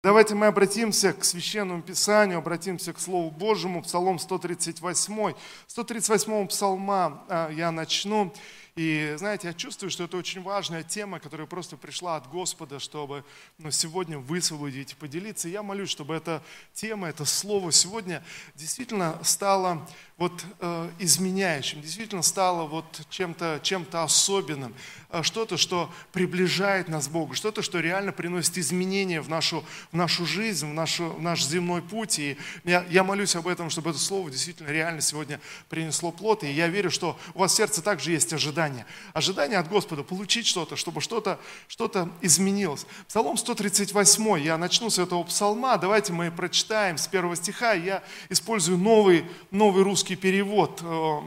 Давайте мы обратимся к Священному Писанию, обратимся к Слову Божьему, Псалом 138. 138 псалма а, я начну. И знаете, я чувствую, что это очень важная тема, которая просто пришла от Господа, чтобы ну, сегодня высвободить и поделиться. я молюсь, чтобы эта тема, это слово сегодня действительно стало вот э, изменяющим, действительно стало вот чем-то чем особенным, э, что-то, что приближает нас к Богу, что-то, что реально приносит изменения в нашу, в нашу жизнь, в, нашу, в наш земной путь. И я, я молюсь об этом, чтобы это слово действительно реально сегодня принесло плод. И я верю, что у вас в сердце также есть ожидание. Ожидание от Господа получить что-то, чтобы что-то что изменилось. Псалом 138, я начну с этого псалма. Давайте мы прочитаем с первого стиха. Я использую новый, новый русский перевод. Э,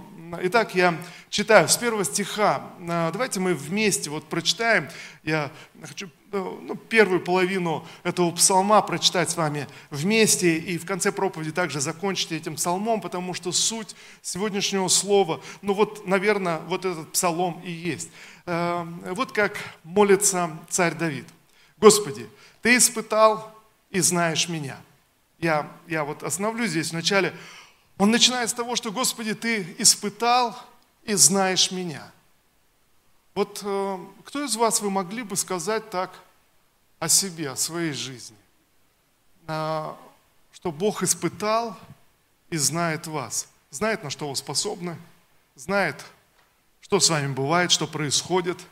итак, я читаю с первого стиха. Э, давайте мы вместе вот прочитаем. Я хочу ну, первую половину этого псалма прочитать с вами вместе и в конце проповеди также закончить этим псалмом, потому что суть сегодняшнего слова, ну вот, наверное, вот этот псалом и есть. Вот как молится царь Давид. Господи, Ты испытал и знаешь меня. Я, я вот остановлюсь здесь вначале. Он начинает с того, что, Господи, Ты испытал и знаешь меня. Вот э, кто из вас вы могли бы сказать так о себе, о своей жизни? Что Бог испытал и знает вас. Знает, на что вы способны, знает, что с вами бывает, что происходит –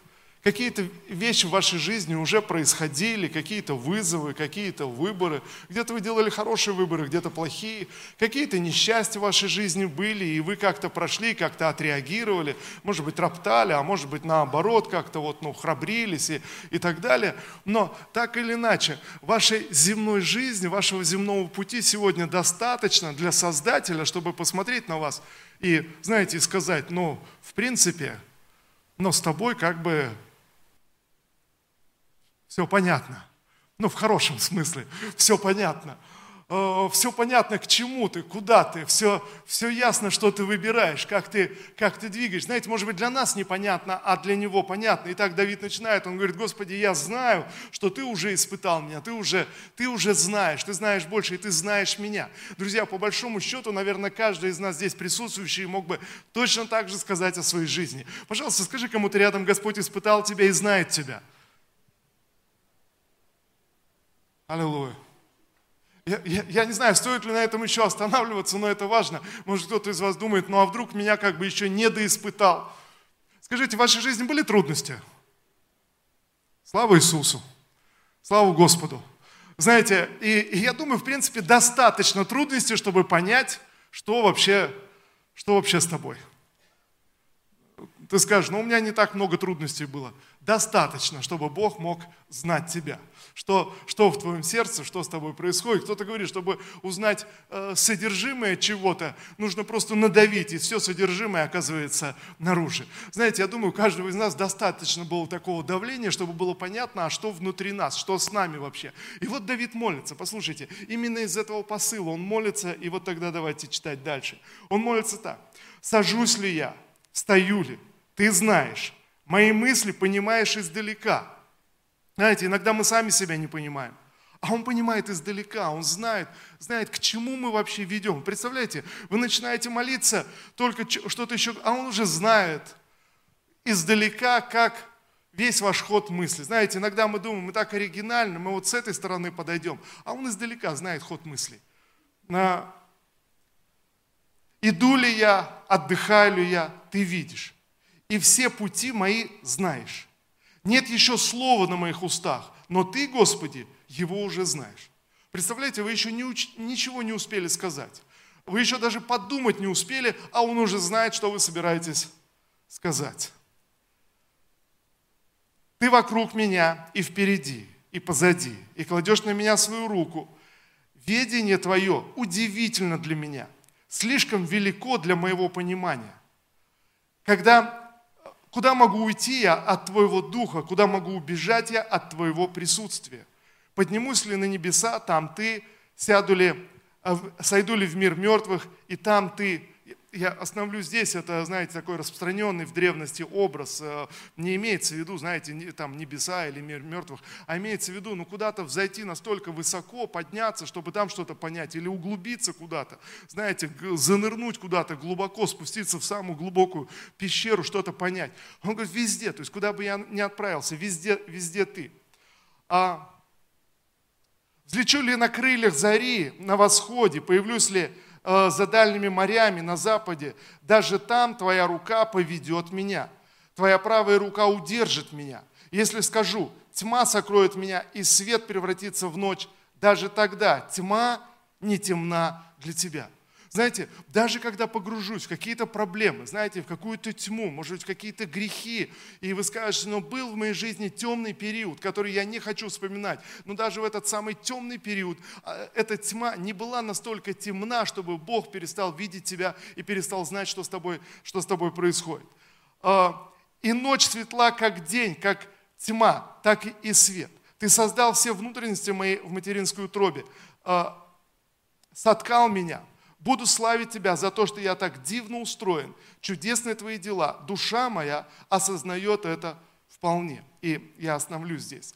Какие-то вещи в вашей жизни уже происходили, какие-то вызовы, какие-то выборы. Где-то вы делали хорошие выборы, где-то плохие. Какие-то несчастья в вашей жизни были, и вы как-то прошли, как-то отреагировали. Может быть, роптали, а может быть, наоборот, как-то вот, ну, храбрились и, и так далее. Но так или иначе, вашей земной жизни, вашего земного пути сегодня достаточно для Создателя, чтобы посмотреть на вас и, знаете, сказать, ну, в принципе, но с тобой как бы все понятно. Ну, в хорошем смысле, все понятно. Э, все понятно, к чему ты, куда ты, все, все ясно, что ты выбираешь, как ты, как ты двигаешь. Знаете, может быть, для нас непонятно, а для него понятно. И так Давид начинает, он говорит, Господи, я знаю, что ты уже испытал меня, ты уже, ты уже знаешь, ты знаешь больше, и ты знаешь меня. Друзья, по большому счету, наверное, каждый из нас здесь присутствующий мог бы точно так же сказать о своей жизни. Пожалуйста, скажи кому-то рядом, Господь испытал тебя и знает тебя. Аллилуйя. Я, я, я не знаю, стоит ли на этом еще останавливаться, но это важно. Может, кто-то из вас думает, ну а вдруг меня как бы еще не доиспытал. Скажите, в вашей жизни были трудности? Слава Иисусу! Слава Господу! Знаете, и, и я думаю, в принципе, достаточно трудностей, чтобы понять, что вообще, что вообще с тобой. Ты скажешь, ну у меня не так много трудностей было. Достаточно, чтобы Бог мог знать тебя что, что в твоем сердце, что с тобой происходит. Кто-то говорит, чтобы узнать э, содержимое чего-то, нужно просто надавить, и все содержимое оказывается наружу. Знаете, я думаю, у каждого из нас достаточно было такого давления, чтобы было понятно, а что внутри нас, что с нами вообще. И вот Давид молится, послушайте, именно из этого посыла он молится, и вот тогда давайте читать дальше. Он молится так. «Сажусь ли я, стою ли, ты знаешь, мои мысли понимаешь издалека». Знаете, иногда мы сами себя не понимаем. А он понимает издалека, он знает, знает, к чему мы вообще ведем. Представляете, вы начинаете молиться, только что-то еще, а он уже знает издалека, как весь ваш ход мысли. Знаете, иногда мы думаем, мы так оригинально, мы вот с этой стороны подойдем, а он издалека знает ход мысли. На... Иду ли я, отдыхаю ли я, ты видишь. И все пути мои знаешь. Нет еще слова на моих устах, но ты, Господи, его уже знаешь. Представляете, вы еще не уч... ничего не успели сказать. Вы еще даже подумать не успели, а он уже знает, что вы собираетесь сказать. Ты вокруг меня и впереди, и позади, и кладешь на меня свою руку. Ведение твое удивительно для меня, слишком велико для моего понимания. Когда Куда могу уйти я от Твоего Духа? Куда могу убежать я от Твоего присутствия? Поднимусь ли на небеса, там Ты, сяду ли, э, сойду ли в мир мертвых, и там Ты. Я остановлюсь здесь, это, знаете, такой распространенный в древности образ. Э, не имеется в виду, знаете, там небеса или мир мертвых, а имеется в виду, ну, куда-то взойти настолько высоко, подняться, чтобы там что-то понять, или углубиться куда-то, знаете, занырнуть куда-то глубоко, спуститься в самую глубокую пещеру, что-то понять. Он говорит, везде, то есть куда бы я ни отправился, везде, везде ты. А взлечу ли на крыльях зари на восходе, появлюсь ли Э, за дальними морями на западе, даже там твоя рука поведет меня. Твоя правая рука удержит меня. Если скажу, тьма сокроет меня и свет превратится в ночь, даже тогда тьма не темна для тебя. Знаете, даже когда погружусь в какие-то проблемы, знаете, в какую-то тьму, может быть, в какие-то грехи, и вы скажете, но был в моей жизни темный период, который я не хочу вспоминать, но даже в этот самый темный период а, эта тьма не была настолько темна, чтобы Бог перестал видеть тебя и перестал знать, что с тобой, что с тобой происходит. А, и ночь светла, как день, как тьма, так и свет. Ты создал все внутренности мои в материнской утробе, а, соткал меня – Буду славить Тебя за то, что я так дивно устроен. Чудесные Твои дела. Душа моя осознает это вполне. И я остановлюсь здесь.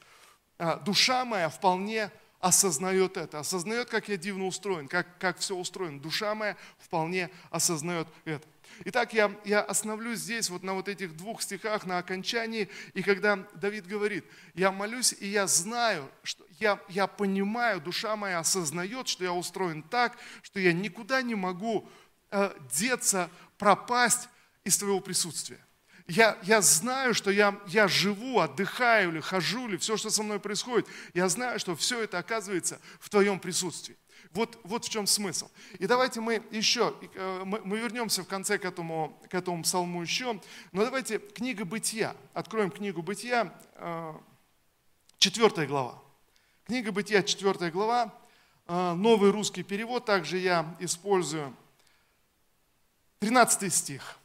А, душа моя вполне осознает это, осознает, как я дивно устроен, как, как все устроено. Душа моя вполне осознает это. Итак, я, я остановлюсь здесь, вот на вот этих двух стихах, на окончании, и когда Давид говорит, я молюсь, и я знаю, что я, я понимаю, душа моя осознает, что я устроен так, что я никуда не могу э, деться, пропасть из твоего присутствия. Я, я знаю, что я, я живу, отдыхаю или хожу, или все, что со мной происходит. Я знаю, что все это оказывается в твоем присутствии. Вот, вот в чем смысл. И давайте мы еще, э, мы вернемся в конце к этому, к этому псалму еще, но давайте книга Бытия, откроем книгу Бытия, э, четвертая глава. Книга Бытия, четвертая глава, э, новый русский перевод, также я использую 13 стих.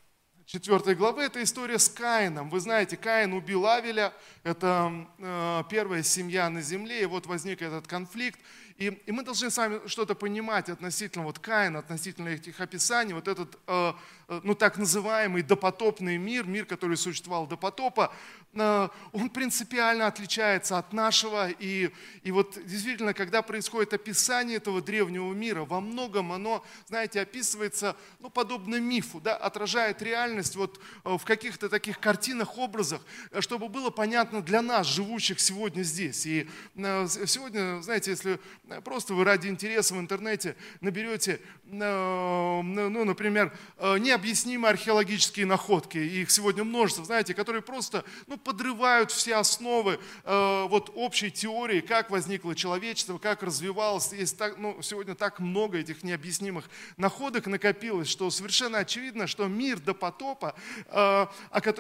4 главы, это история с Каином. Вы знаете, Каин убил Авеля, это э, первая семья на земле, и вот возник этот конфликт. И, и мы должны с вами что-то понимать относительно вот Каина, относительно этих описаний, вот этот, э, ну так называемый допотопный мир, мир, который существовал до потопа, он принципиально отличается от нашего. И, и вот действительно, когда происходит описание этого древнего мира, во многом оно, знаете, описывается, ну, подобно мифу, да, отражает реальность вот в каких-то таких картинах, образах, чтобы было понятно для нас, живущих сегодня здесь. И сегодня, знаете, если Просто вы ради интереса в интернете наберете, э, ну, например, э, необъяснимые археологические находки. Их сегодня множество, знаете, которые просто ну, подрывают все основы э, вот, общей теории, как возникло человечество, как развивалось. Есть так, ну, сегодня так много этих необъяснимых находок накопилось, что совершенно очевидно, что мир до потопа,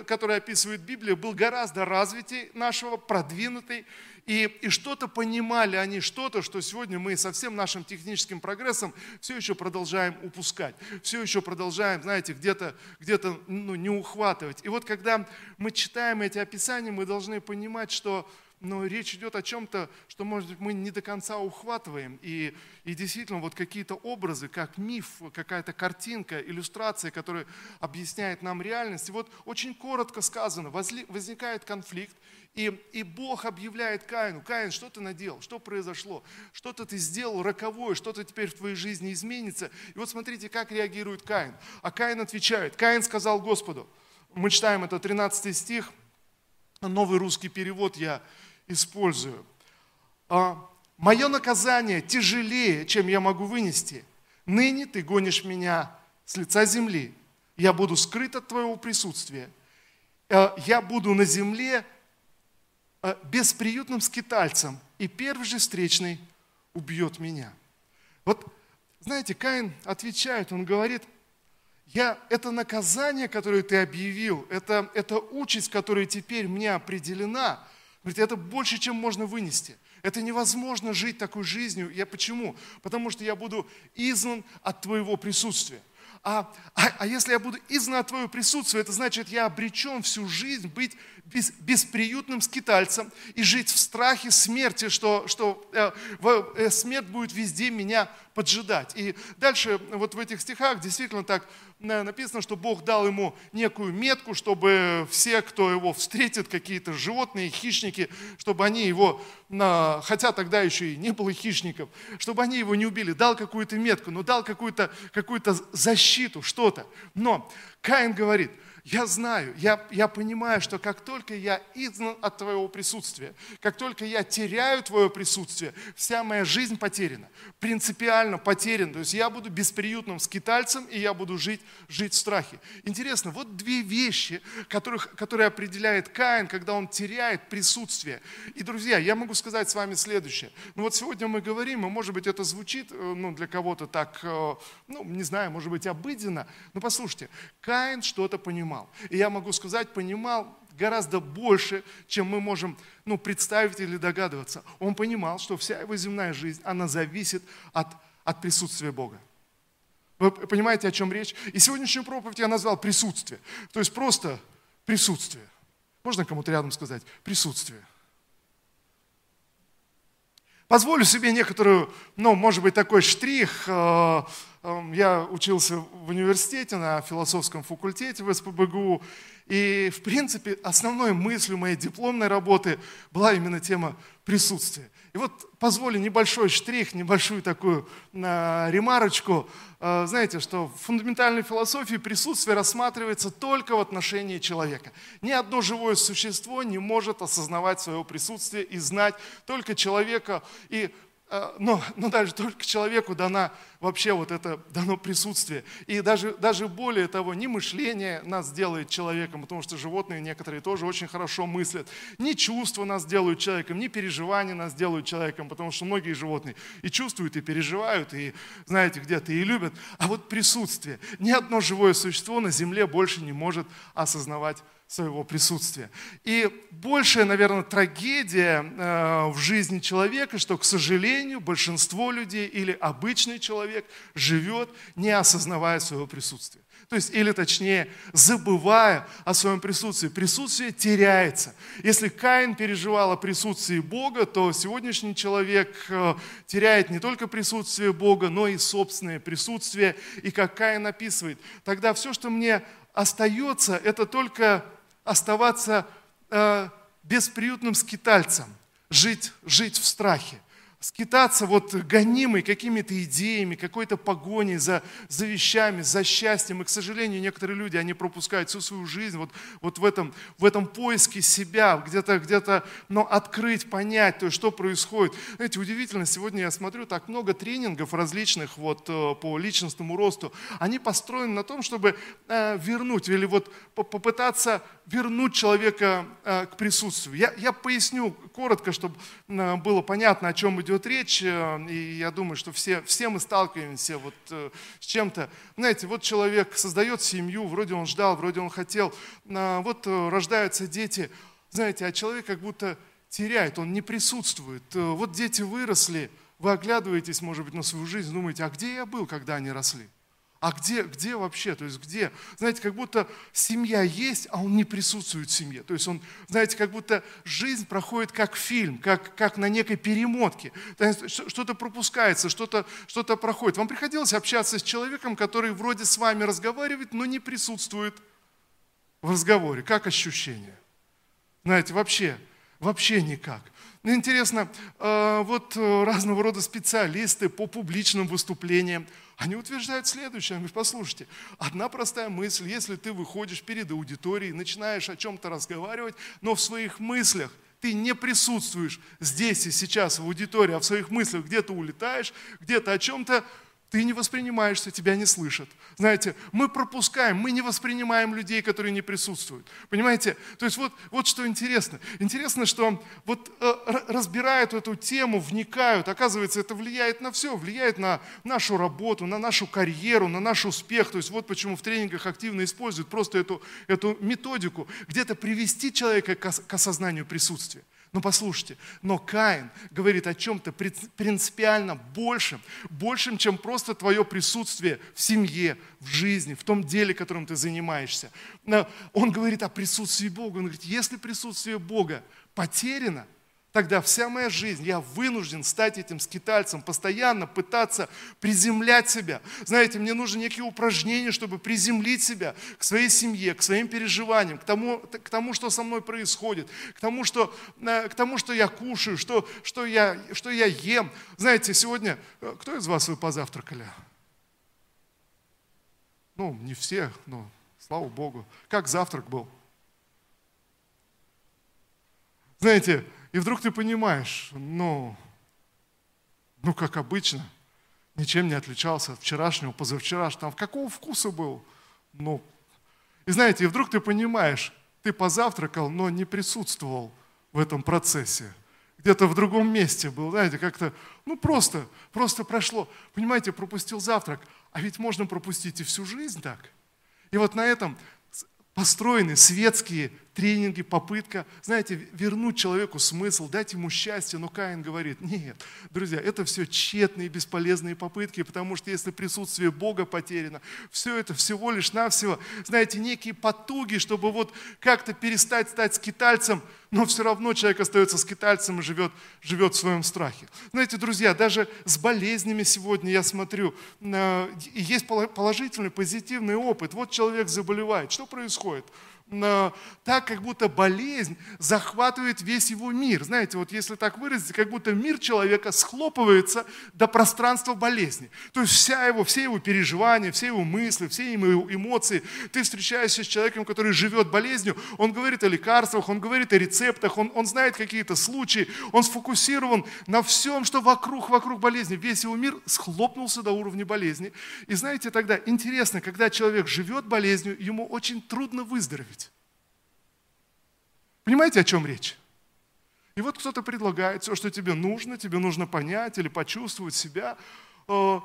который описывает Библия, был гораздо развитей нашего, продвинутый. И, и что-то понимали они, что-то, что сегодня мы со всем нашим техническим прогрессом все еще продолжаем упускать, все еще продолжаем, знаете, где-то где ну, не ухватывать. И вот когда мы читаем эти описания, мы должны понимать, что но речь идет о чем-то, что, может быть, мы не до конца ухватываем. И, и действительно, вот какие-то образы, как миф, какая-то картинка, иллюстрация, которая объясняет нам реальность. И вот очень коротко сказано, возникает конфликт, и, и Бог объявляет Каину, Каин, что ты наделал, что произошло, что-то ты сделал роковое, что-то теперь в твоей жизни изменится. И вот смотрите, как реагирует Каин. А Каин отвечает, Каин сказал Господу, мы читаем это 13 стих, новый русский перевод я использую. «А, Мое наказание тяжелее, чем я могу вынести. Ныне ты гонишь меня с лица земли. Я буду скрыт от твоего присутствия. Э, я буду на земле Э, бесприютным скитальцем, и первый же встречный убьет меня. Вот, знаете, Каин отвечает, он говорит, я, это наказание, которое ты объявил, это, это участь, которая теперь мне определена, говорит, это больше, чем можно вынести. Это невозможно жить такой жизнью. Я почему? Потому что я буду изгнан от твоего присутствия. А, а, а если я буду изгнан от твоего присутствия, это значит, я обречен всю жизнь быть без, бесприютным скитальцем и жить в страхе смерти, что, что э, э, смерть будет везде меня поджидать. И дальше вот в этих стихах действительно так э, написано, что Бог дал ему некую метку, чтобы все, кто его встретит, какие-то животные, хищники, чтобы они его, хотя тогда еще и не было хищников, чтобы они его не убили, дал какую-то метку, но дал какую-то какую защиту, что-то. Но Каин говорит – я знаю, я, я понимаю, что как только я изгнан от Твоего присутствия, как только я теряю Твое присутствие, вся моя жизнь потеряна, принципиально потеряна. То есть я буду бесприютным скитальцем, и я буду жить, жить в страхе. Интересно, вот две вещи, которых, которые определяет Каин, когда он теряет присутствие. И, друзья, я могу сказать с вами следующее. Ну вот сегодня мы говорим, и может быть это звучит э, ну, для кого-то так, э, ну не знаю, может быть обыденно, но послушайте, Каин что-то понимал понимал. И я могу сказать, понимал гораздо больше, чем мы можем ну, представить или догадываться. Он понимал, что вся его земная жизнь, она зависит от, от присутствия Бога. Вы понимаете, о чем речь? И сегодняшнюю проповедь я назвал присутствие. То есть просто присутствие. Можно кому-то рядом сказать? Присутствие. Позволю себе некоторую, ну, может быть, такой штрих. Э, Эм, я учился в университете на философском факультете в СПБГУ, и, в принципе, основной мыслью моей дипломной работы была именно тема присутствия. И вот позволю небольшой штрих, небольшую такую э, ремарочку. Э, знаете, что в фундаментальной философии присутствие рассматривается только в отношении человека. Ни одно живое существо не может осознавать свое присутствие и знать только человека. И но, но даже только человеку дана вообще вот это дано присутствие. И даже, даже более того, не мышление нас делает человеком, потому что животные некоторые тоже очень хорошо мыслят, не чувства нас делают человеком, не переживания нас делают человеком, потому что многие животные и чувствуют, и переживают, и, знаете, где-то и любят. А вот присутствие. Ни одно живое существо на земле больше не может осознавать своего присутствия. И большая, наверное, трагедия э, в жизни человека, что, к сожалению, большинство людей или обычный человек живет, не осознавая своего присутствия. То есть, или точнее, забывая о своем присутствии. Присутствие теряется. Если Каин переживал о присутствии Бога, то сегодняшний человек э, теряет не только присутствие Бога, но и собственное присутствие. И как Каин описывает, тогда все, что мне остается, это только оставаться э, бесприютным скитальцем, жить, жить в страхе скитаться вот гонимый какими-то идеями, какой-то погоней за, за вещами, за счастьем. И, к сожалению, некоторые люди, они пропускают всю свою жизнь вот, вот в, этом, в этом поиске себя, где-то, где-то но открыть, понять, то есть, что происходит. Знаете, удивительно, сегодня я смотрю, так много тренингов различных вот, э, по личностному росту, они построены на том, чтобы э, вернуть или вот попытаться вернуть человека э, к присутствию. Я, я поясню коротко, чтобы было понятно, о чем идет идет речь, э, и я думаю, что все, все мы сталкиваемся вот э, с чем-то. Знаете, вот человек создает семью, вроде он ждал, вроде он хотел, а вот э, рождаются дети, знаете, а человек как будто теряет, он не присутствует. Вот дети выросли, вы оглядываетесь, может быть, на свою жизнь, думаете, а где я был, когда они росли? А где, где вообще, то есть где? Знаете, как будто семья есть, а он не присутствует в семье. То есть он, знаете, как будто жизнь проходит как фильм, как, как на некой перемотке. Что-то пропускается, что-то что проходит. Вам приходилось общаться с человеком, который вроде с вами разговаривает, но не присутствует в разговоре. Как ощущение? Знаете, вообще, вообще никак. Ну, интересно, э, вот э, разного рода специалисты по публичным выступлениям, они утверждают следующее. Они говорят, послушайте, одна простая мысль, если ты выходишь перед аудиторией, начинаешь о чем-то разговаривать, но в своих мыслях ты не присутствуешь здесь и сейчас в аудитории, а в своих мыслях где-то улетаешь, где-то о чем-то ты не воспринимаешься, тебя не слышат. Знаете, мы пропускаем, мы не воспринимаем людей, которые не присутствуют. Понимаете? То есть вот, вот что интересно. Интересно, что вот э, разбирают эту тему, вникают. Оказывается, это влияет на все. Влияет на нашу работу, на нашу карьеру, на наш успех. То есть вот почему в тренингах активно используют просто эту, эту методику. Где-то привести человека к осознанию присутствия. Но послушайте, но Каин говорит о чем-то принципиально большем, большем, чем просто твое присутствие в семье, в жизни, в том деле, которым ты занимаешься. Он говорит о присутствии Бога. Он говорит, если присутствие Бога потеряно, тогда вся моя жизнь, я вынужден стать этим скитальцем, постоянно пытаться приземлять себя. Знаете, мне нужны некие упражнения, чтобы приземлить себя к своей семье, к своим переживаниям, к тому, к тому что со мной происходит, к тому, что, э, к тому, что я кушаю, что, что, я, что я ем. Знаете, сегодня, э, кто из вас вы позавтракали? Ну, не все, но слава Богу. Как завтрак был? Знаете, и вдруг ты понимаешь, ну, ну как обычно, ничем не отличался от вчерашнего, позавчерашнего. Там какого вкуса был? Ну, и знаете, и вдруг ты понимаешь, ты позавтракал, но не присутствовал в этом процессе. Где-то в другом месте был, знаете, как-то, ну просто, просто прошло. Понимаете, пропустил завтрак, а ведь можно пропустить и всю жизнь так. И вот на этом построены светские тренинги, попытка, знаете, вернуть человеку смысл, дать ему счастье. Но Каин говорит, нет, друзья, это все тщетные, бесполезные попытки, потому что если присутствие Бога потеряно, все это всего лишь навсего, знаете, некие потуги, чтобы вот как-то перестать стать скитальцем, но все равно человек остается скитальцем и живет, живет в своем страхе. Знаете, друзья, даже с болезнями сегодня я смотрю, э, есть положительный, позитивный опыт. Вот человек заболевает, что происходит? Так, как будто болезнь захватывает весь его мир. Знаете, вот если так выразить, как будто мир человека схлопывается до пространства болезни. То есть вся его, все его переживания, все его мысли, все его эмоции. Ты встречаешься с человеком, который живет болезнью, он говорит о лекарствах, он говорит о рецептах, он, он знает какие-то случаи, он сфокусирован на всем, что вокруг, вокруг болезни. Весь его мир схлопнулся до уровня болезни. И знаете, тогда интересно, когда человек живет болезнью, ему очень трудно выздороветь. Понимаете, о чем речь? И вот кто-то предлагает все, что тебе нужно, тебе нужно понять или почувствовать себя, э,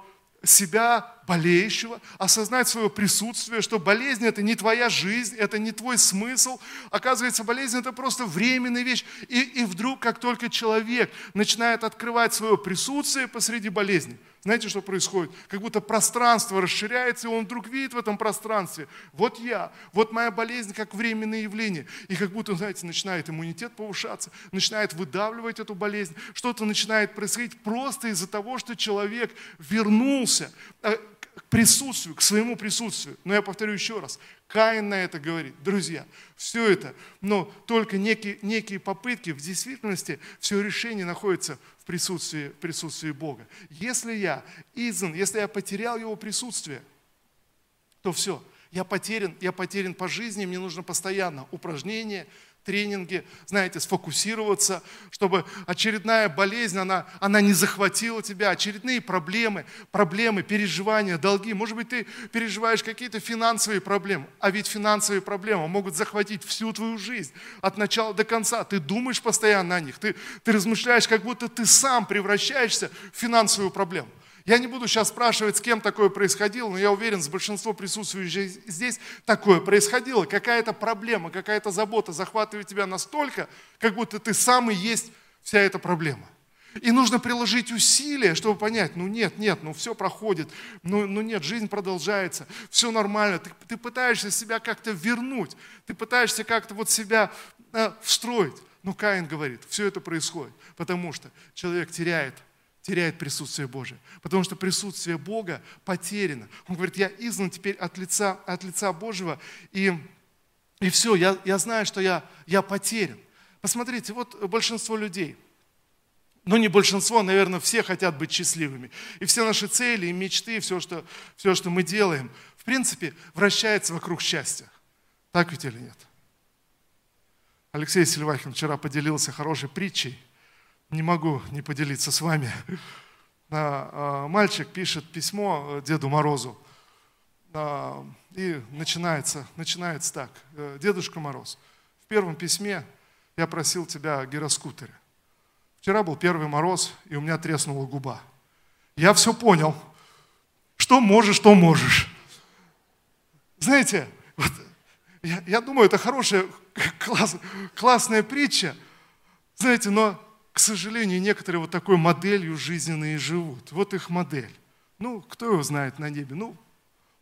себя болеющего, осознать свое присутствие, что болезнь это не твоя жизнь, это не твой смысл. Оказывается, болезнь это просто временная вещь. И, и вдруг, как только человек начинает открывать свое присутствие посреди болезни – знаете, что происходит? Как будто пространство расширяется, и он вдруг видит в этом пространстве, вот я, вот моя болезнь как временное явление. И как будто, знаете, начинает иммунитет повышаться, начинает выдавливать эту болезнь. Что-то начинает происходить просто из-за того, что человек вернулся э, к присутствию, к своему присутствию. Но я повторю еще раз, Каин на это говорит. Друзья, все это, но только некие, некие попытки, в действительности все решение находится в присутствии, в присутствии Бога. Если я издан, если я потерял Его присутствие, то все, я потерян, я потерян по жизни, мне нужно постоянно упражнения, тренинги, знаете, сфокусироваться, чтобы очередная болезнь, она, она не захватила тебя, очередные проблемы, проблемы, переживания, долги. Может быть, ты переживаешь какие-то финансовые проблемы, а ведь финансовые проблемы могут захватить всю твою жизнь от начала до конца. Ты думаешь постоянно о них, ты, ты размышляешь, как будто ты сам превращаешься в финансовую проблему. Я не буду сейчас спрашивать, с кем такое происходило, но я уверен, с большинством присутствующих здесь такое происходило. Какая-то проблема, какая-то забота захватывает тебя настолько, как будто ты сам и есть вся эта проблема. И нужно приложить усилия, чтобы понять, ну нет, нет, ну все проходит, ну, ну нет, жизнь продолжается, все нормально. Ты, ты пытаешься себя как-то вернуть, ты пытаешься как-то вот себя э, встроить. Но Каин говорит, все это происходит, потому что человек теряет теряет присутствие Божие. Потому что присутствие Бога потеряно. Он говорит, я изгнан теперь от лица, от лица Божьего, и, и все, я, я знаю, что я, я потерян. Посмотрите, вот большинство людей, ну не большинство, наверное, все хотят быть счастливыми. И все наши цели, и мечты, и все, что, все, что мы делаем, в принципе, вращается вокруг счастья. Так ведь или нет? Алексей Сильвахин вчера поделился хорошей притчей – не могу не поделиться с вами. А, мальчик пишет письмо э, Деду Морозу. А, и начинается, начинается так. «Э, Дедушка Мороз, в первом письме я просил тебя о гироскутере. Вчера был первый мороз, и у меня треснула губа. Я все понял. Что можешь, что можешь. Знаете, вот, я, я думаю, это хорошая, класс, классная притча. Знаете, но к сожалению, некоторые вот такой моделью жизненной живут. Вот их модель. Ну, кто его знает на небе? Ну,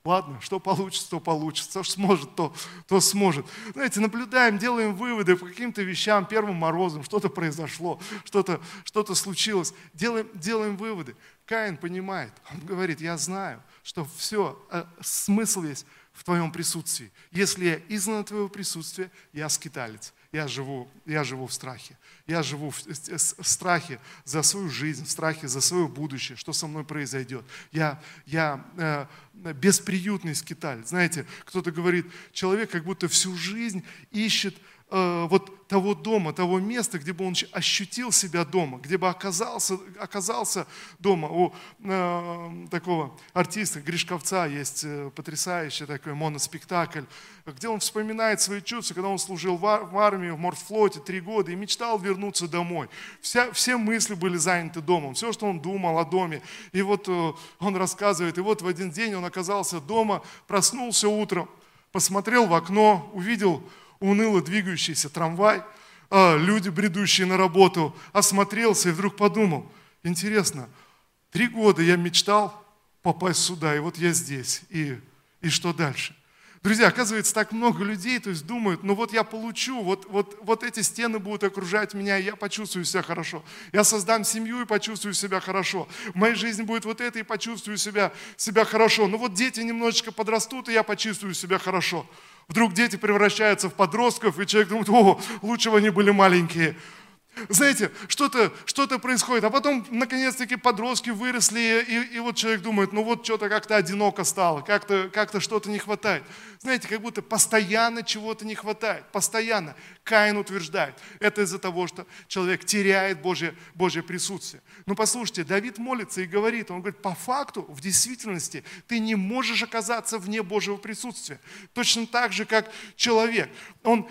Ладно, что получится, то получится, что сможет, то, то сможет. Знаете, наблюдаем, делаем выводы по каким-то вещам, первым морозом, что-то произошло, что-то что случилось. Делаем, делаем выводы. Каин понимает, он говорит, я знаю, что все, э, смысл есть в твоем присутствии. Если я изгнан твоего присутствия, я скиталец я живу, я живу в страхе. Я живу в, страхе за свою жизнь, в страхе за свое будущее, что со мной произойдет. Я, я э, бесприютный скиталь. Знаете, кто-то говорит, человек как будто всю жизнь ищет вот того дома, того места, где бы он ощутил себя дома, где бы оказался, оказался дома. У э, такого артиста Гришковца есть э, потрясающий такой моноспектакль, где он вспоминает свои чувства, когда он служил в армии, в морфлоте три года и мечтал вернуться домой. Вся, все мысли были заняты домом, все, что он думал о доме. И вот э, он рассказывает, и вот в один день он оказался дома, проснулся утром, посмотрел в окно, увидел уныло двигающийся трамвай, а, люди, бредущие на работу, осмотрелся и вдруг подумал, интересно, три года я мечтал попасть сюда, и вот я здесь, и, и что дальше? Друзья, оказывается, так много людей, то есть думают, ну вот я получу, вот, вот, вот эти стены будут окружать меня, и я почувствую себя хорошо. Я создам семью и почувствую себя хорошо. В моей жизни будет вот это, и почувствую себя, себя хорошо. Ну вот дети немножечко подрастут, и я почувствую себя хорошо. Вдруг дети превращаются в подростков, и человек думает, о, лучше бы они были маленькие. Знаете, что-то что происходит, а потом, наконец-таки, подростки выросли, и, и вот человек думает, ну вот что-то как-то одиноко стало, как-то как что-то не хватает. Знаете, как будто постоянно чего-то не хватает, постоянно. Каин утверждает, это из-за того, что человек теряет Божье, Божье присутствие. Но послушайте, Давид молится и говорит, он говорит, по факту, в действительности, ты не можешь оказаться вне Божьего присутствия. Точно так же, как человек. Он,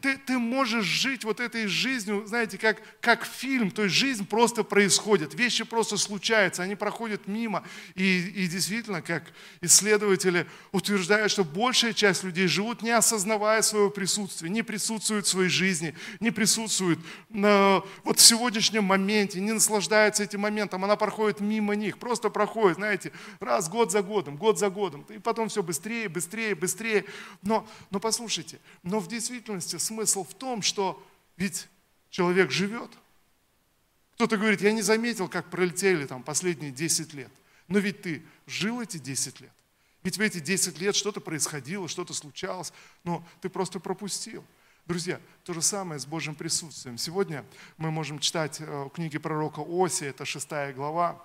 ты, ты, можешь жить вот этой жизнью, знаете, как, как фильм, то есть жизнь просто происходит, вещи просто случаются, они проходят мимо. И, и действительно, как исследователи утверждают, что большая часть людей живут, не осознавая своего присутствия, не присутствуют в своей жизни, не присутствуют на, вот в сегодняшнем моменте, не наслаждаются этим моментом, она проходит мимо них, просто проходит, знаете, раз, год за годом, год за годом, и потом все быстрее, быстрее, быстрее. Но, но послушайте, но в действительности действительности смысл в том, что ведь человек живет. Кто-то говорит, я не заметил, как пролетели там последние 10 лет. Но ведь ты жил эти 10 лет. Ведь в эти 10 лет что-то происходило, что-то случалось, но ты просто пропустил. Друзья, то же самое с Божьим присутствием. Сегодня мы можем читать э, книги пророка Оси, это шестая глава,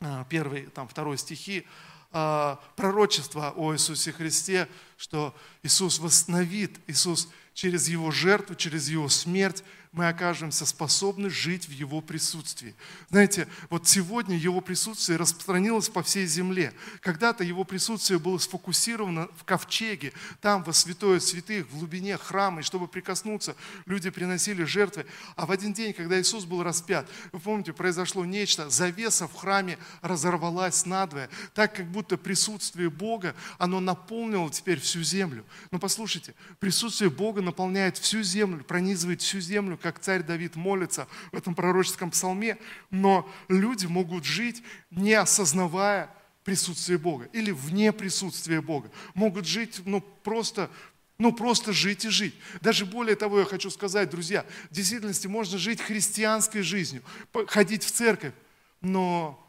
э, первый, там, второй стихи, э, пророчество о Иисусе Христе, что Иисус восстановит, Иисус через Его жертву, через Его смерть мы окажемся способны жить в Его присутствии. Знаете, вот сегодня Его присутствие распространилось по всей земле. Когда-то Его присутствие было сфокусировано в ковчеге, там, во святое святых, в глубине храма, и чтобы прикоснуться, люди приносили жертвы. А в один день, когда Иисус был распят, вы помните, произошло нечто, завеса в храме разорвалась надвое, так как будто присутствие Бога, оно наполнило теперь всю землю. Но послушайте, присутствие Бога наполняет всю землю, пронизывает всю землю, как царь Давид молится в этом пророческом псалме, но люди могут жить, не осознавая присутствие Бога или вне присутствия Бога. Могут жить, ну, просто ну, просто жить и жить. Даже более того, я хочу сказать, друзья, в действительности можно жить христианской жизнью, ходить в церковь, но,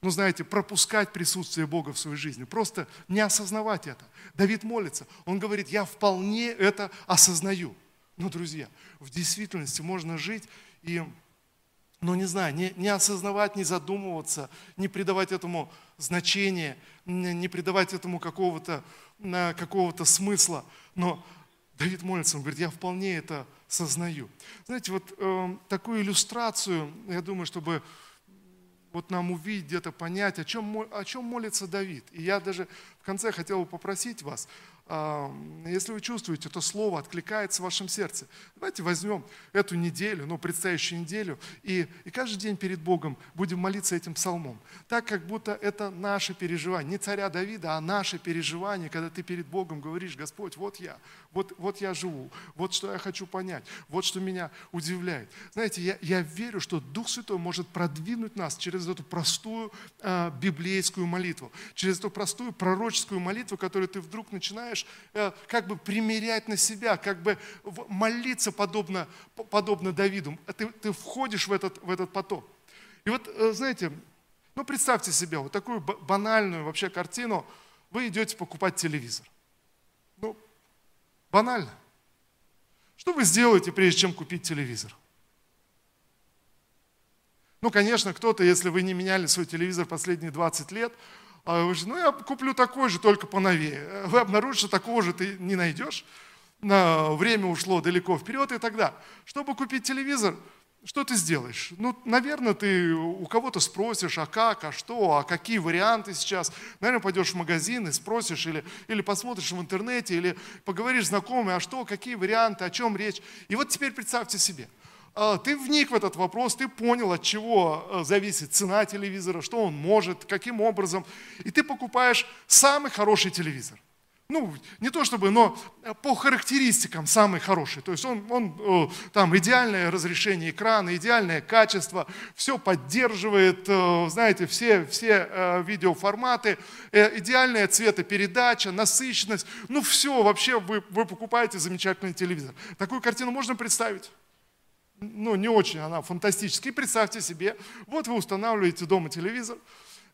ну, знаете, пропускать присутствие Бога в своей жизни, просто не осознавать это. Давид молится, он говорит, я вполне это осознаю. Но, друзья, в действительности можно жить и, ну не знаю, не, не осознавать, не задумываться, не придавать этому значения, не придавать этому какого-то какого смысла. Но Давид молится, он говорит, я вполне это сознаю. Знаете, вот э, такую иллюстрацию, я думаю, чтобы вот нам увидеть, где-то понять, о чем, о чем молится Давид. И я даже в конце хотел бы попросить вас, если вы чувствуете, то слово откликается в вашем сердце. Давайте возьмем эту неделю, ну, предстоящую неделю, и, и каждый день перед Богом будем молиться этим псалмом. Так, как будто это наше переживание. Не царя Давида, а наше переживание, когда ты перед Богом говоришь, Господь, вот я, вот, вот я живу, вот что я хочу понять, вот что меня удивляет. Знаете, я, я верю, что Дух Святой может продвинуть нас через эту простую э, библейскую молитву, через эту простую пророческую молитву, которую ты вдруг начинаешь э, как бы примерять на себя, как бы молиться подобно, подобно Давиду. Ты, ты входишь в этот, в этот поток. И вот, э, знаете, ну представьте себе вот такую банальную вообще картину. Вы идете покупать телевизор. Ну, банально. Что вы сделаете, прежде чем купить телевизор? Ну, конечно, кто-то, если вы не меняли свой телевизор последние 20 лет, а вы же, ну, я куплю такой же, только поновее. Вы обнаружите, что такого же ты не найдешь. Время ушло далеко вперед и тогда. Чтобы купить телевизор, что ты сделаешь? Ну, наверное, ты у кого-то спросишь, а как, а что, а какие варианты сейчас. Наверное, пойдешь в магазин и спросишь, или, или посмотришь в интернете, или поговоришь с знакомыми, а что, какие варианты, о чем речь. И вот теперь представьте себе – ты вник в этот вопрос, ты понял, от чего э, зависит цена телевизора, что он может, каким образом, и ты покупаешь самый хороший телевизор. Ну, не то чтобы, но э, по характеристикам самый хороший. То есть он, он э, там идеальное разрешение экрана, идеальное качество, все поддерживает, знаете, все, все видеоформаты, идеальная цветопередача, насыщенность. Ну, все, вообще вы, вы покупаете замечательный телевизор. Такую картину можно представить? Ну, не очень она фантастическая. И представьте себе, вот вы устанавливаете дома телевизор,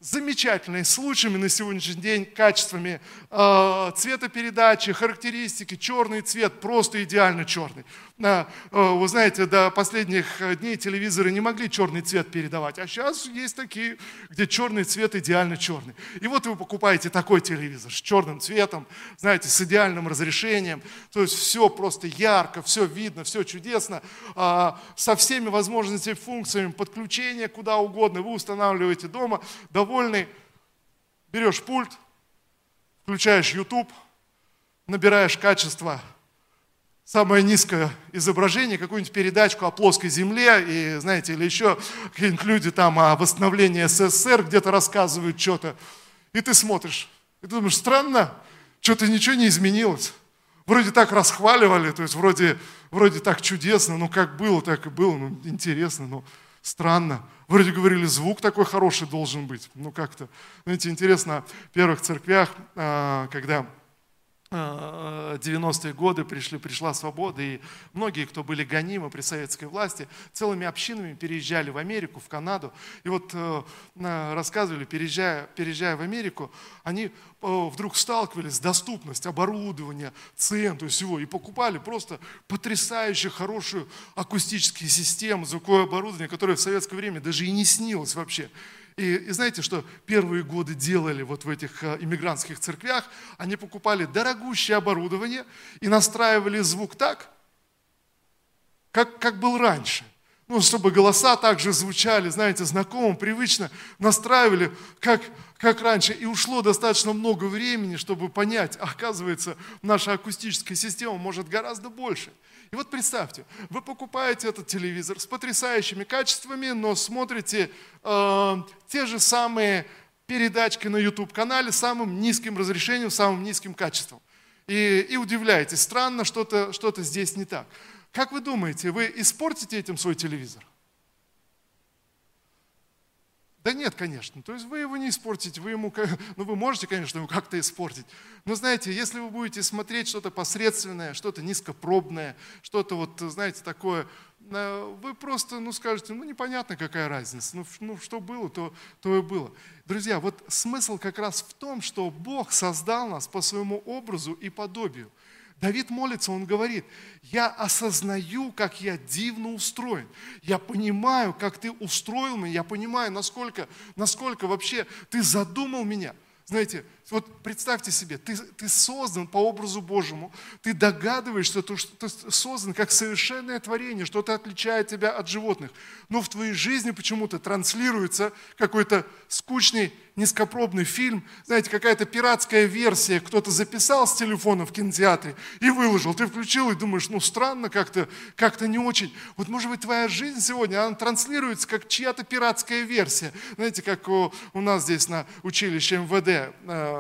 замечательный, с лучшими на сегодняшний день качествами э, цветопередачи, характеристики, черный цвет, просто идеально черный. Э, вы знаете, до последних дней телевизоры не могли черный цвет передавать, а сейчас есть такие, где черный цвет идеально черный. И вот вы покупаете такой телевизор с черным цветом, знаете, с идеальным разрешением, то есть все просто ярко, все видно, все чудесно, э, со всеми возможностями, функциями подключения куда угодно, вы устанавливаете дома, довольный, берешь пульт, включаешь YouTube, набираешь качество, самое низкое изображение, какую-нибудь передачку о плоской земле, и, знаете, или еще какие-нибудь люди там о восстановлении СССР где-то рассказывают что-то, и ты смотришь, и ты думаешь, странно, что-то ничего не изменилось. Вроде так расхваливали, то есть вроде, вроде так чудесно, ну как было, так и было, ну интересно, но странно. Вроде говорили, звук такой хороший должен быть. Ну как-то, знаете, интересно, в первых церквях, а, когда 90-е годы пришли, пришла свобода, и многие, кто были гонимы при советской власти, целыми общинами переезжали в Америку, в Канаду. И вот э, рассказывали, переезжая, переезжая в Америку, они э, вдруг сталкивались с доступностью оборудования, цен, то есть всего, и покупали просто потрясающе хорошую акустические системы, звуковое оборудование, которое в советское время даже и не снилось вообще. И, и знаете, что первые годы делали вот в этих э, иммигрантских церквях? Они покупали дорогущее оборудование и настраивали звук так, как, как был раньше. Ну, чтобы голоса также звучали, знаете, знакомо, привычно, настраивали, как, как раньше. И ушло достаточно много времени, чтобы понять, оказывается, наша акустическая система может гораздо больше. И вот представьте, вы покупаете этот телевизор с потрясающими качествами, но смотрите э, те же самые передачки на YouTube-канале с самым низким разрешением, самым низким качеством. И, и удивляетесь, странно, что-то что здесь не так. Как вы думаете, вы испортите этим свой телевизор? Да нет, конечно. То есть вы его не испортите, вы ему, ну вы можете, конечно, его как-то испортить. Но знаете, если вы будете смотреть что-то посредственное, что-то низкопробное, что-то вот, знаете, такое, э, вы просто, ну скажете, ну непонятно какая разница, ну, ну что было, то, то и было. Друзья, вот смысл как раз в том, что Бог создал нас по своему образу и подобию. Давид молится, он говорит, я осознаю, как я дивно устроен. Я понимаю, как ты устроил меня, я понимаю, насколько, насколько вообще ты задумал меня. Знаете, Вот представьте себе, ты, ты создан по образу Божьему, ты догадываешься, что ты создан как совершенное творение, что-то отличает тебя от животных. Но в твоей жизни почему-то транслируется какой-то скучный низкопробный фильм, знаете, какая-то пиратская версия, кто-то записал с телефона в кинотеатре и выложил. Ты включил и думаешь, ну странно как-то, как-то не очень. Вот может быть твоя жизнь сегодня, она транслируется как чья-то пиратская версия. Знаете, как у, у нас здесь на училище МВД э,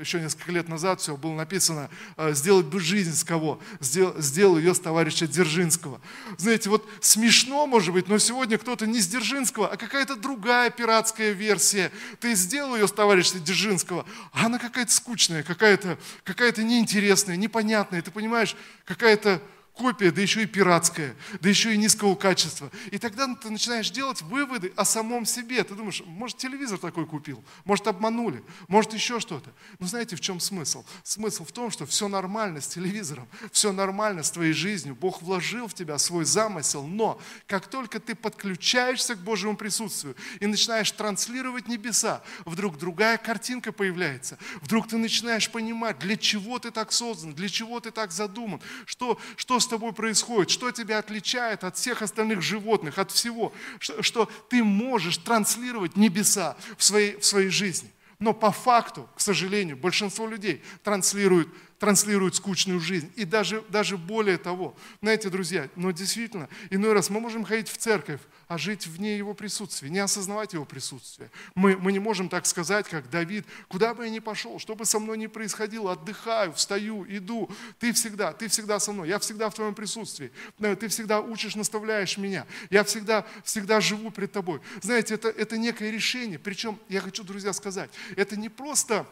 еще несколько лет назад все было написано, э, сделать бы жизнь с кого? Сделал, сделал ее с товарища Дзержинского. Знаете, вот смешно может быть, но сегодня кто-то не с Дзержинского, а какая-то другая пиратская версия. Ты сделал ее с товарища Дзержинского, а она какая-то скучная, какая-то какая неинтересная, непонятная, ты понимаешь, какая-то копия, да еще и пиратская, да еще и низкого качества. И тогда ты начинаешь делать выводы о самом себе. Ты думаешь, может, телевизор такой купил, может, обманули, может, еще что-то. Но знаете, в чем смысл? Смысл в том, что все нормально с телевизором, все нормально с твоей жизнью. Бог вложил в тебя свой замысел, но как только ты подключаешься к Божьему присутствию и начинаешь транслировать небеса, вдруг другая картинка появляется. Вдруг ты начинаешь понимать, для чего ты так создан, для чего ты так задуман, что, что с тобой происходит, что тебя отличает от всех остальных животных, от всего, что, что ты можешь транслировать небеса в своей, в своей жизни. Но по факту, к сожалению, большинство людей транслируют транслируют скучную жизнь. И даже, даже более того, знаете, друзья, но действительно, иной раз мы можем ходить в церковь, а жить вне Его присутствия, не осознавать Его присутствие. Мы, мы не можем так сказать, как Давид, куда бы я ни пошел, что бы со мной ни происходило, отдыхаю, встаю, иду, ты всегда, ты всегда со мной, я всегда в Твоем присутствии, ты всегда учишь, наставляешь меня, я всегда, всегда живу пред Тобой. Знаете, это, это некое решение, причем, я хочу, друзья, сказать, это не просто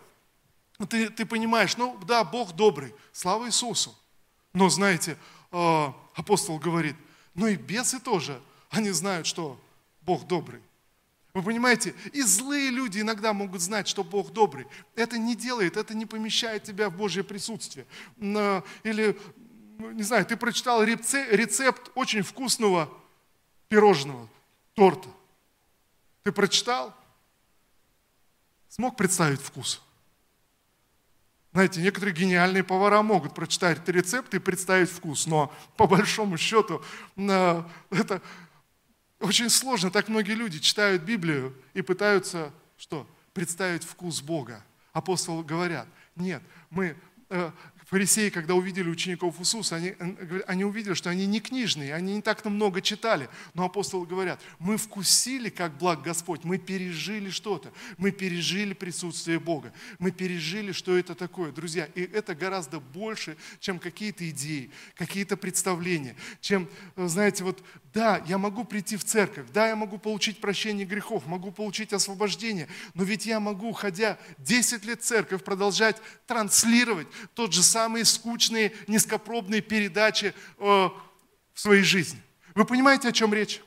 ты, ты понимаешь, ну да, Бог добрый, слава Иисусу. Но знаете, э, апостол говорит, ну и бесы тоже, они знают, что Бог добрый. Вы понимаете, и злые люди иногда могут знать, что Бог добрый. Это не делает, это не помещает тебя в Божье присутствие. Или, не знаю, ты прочитал рецепт очень вкусного пирожного, торта. Ты прочитал? Смог представить вкус? Знаете, некоторые гениальные повара могут прочитать этот рецепт и представить вкус, но по большому счету это очень сложно. Так многие люди читают Библию и пытаются что? Представить вкус Бога. Апостолы говорят, нет, мы э, Фарисеи, когда увидели учеников Иисуса, они, они увидели, что они не книжные, они не так-то много читали. Но апостолы говорят, мы вкусили, как благ Господь, мы пережили что-то, мы пережили присутствие Бога, мы пережили, что это такое. Друзья, и это гораздо больше, чем какие-то идеи, какие-то представления, чем, знаете, вот, да, я могу прийти в церковь, да, я могу получить прощение грехов, могу получить освобождение, но ведь я могу, ходя 10 лет в церковь, продолжать транслировать тот же самый скучные, низкопробные передачи э, в своей жизни. Вы понимаете, о чем речь?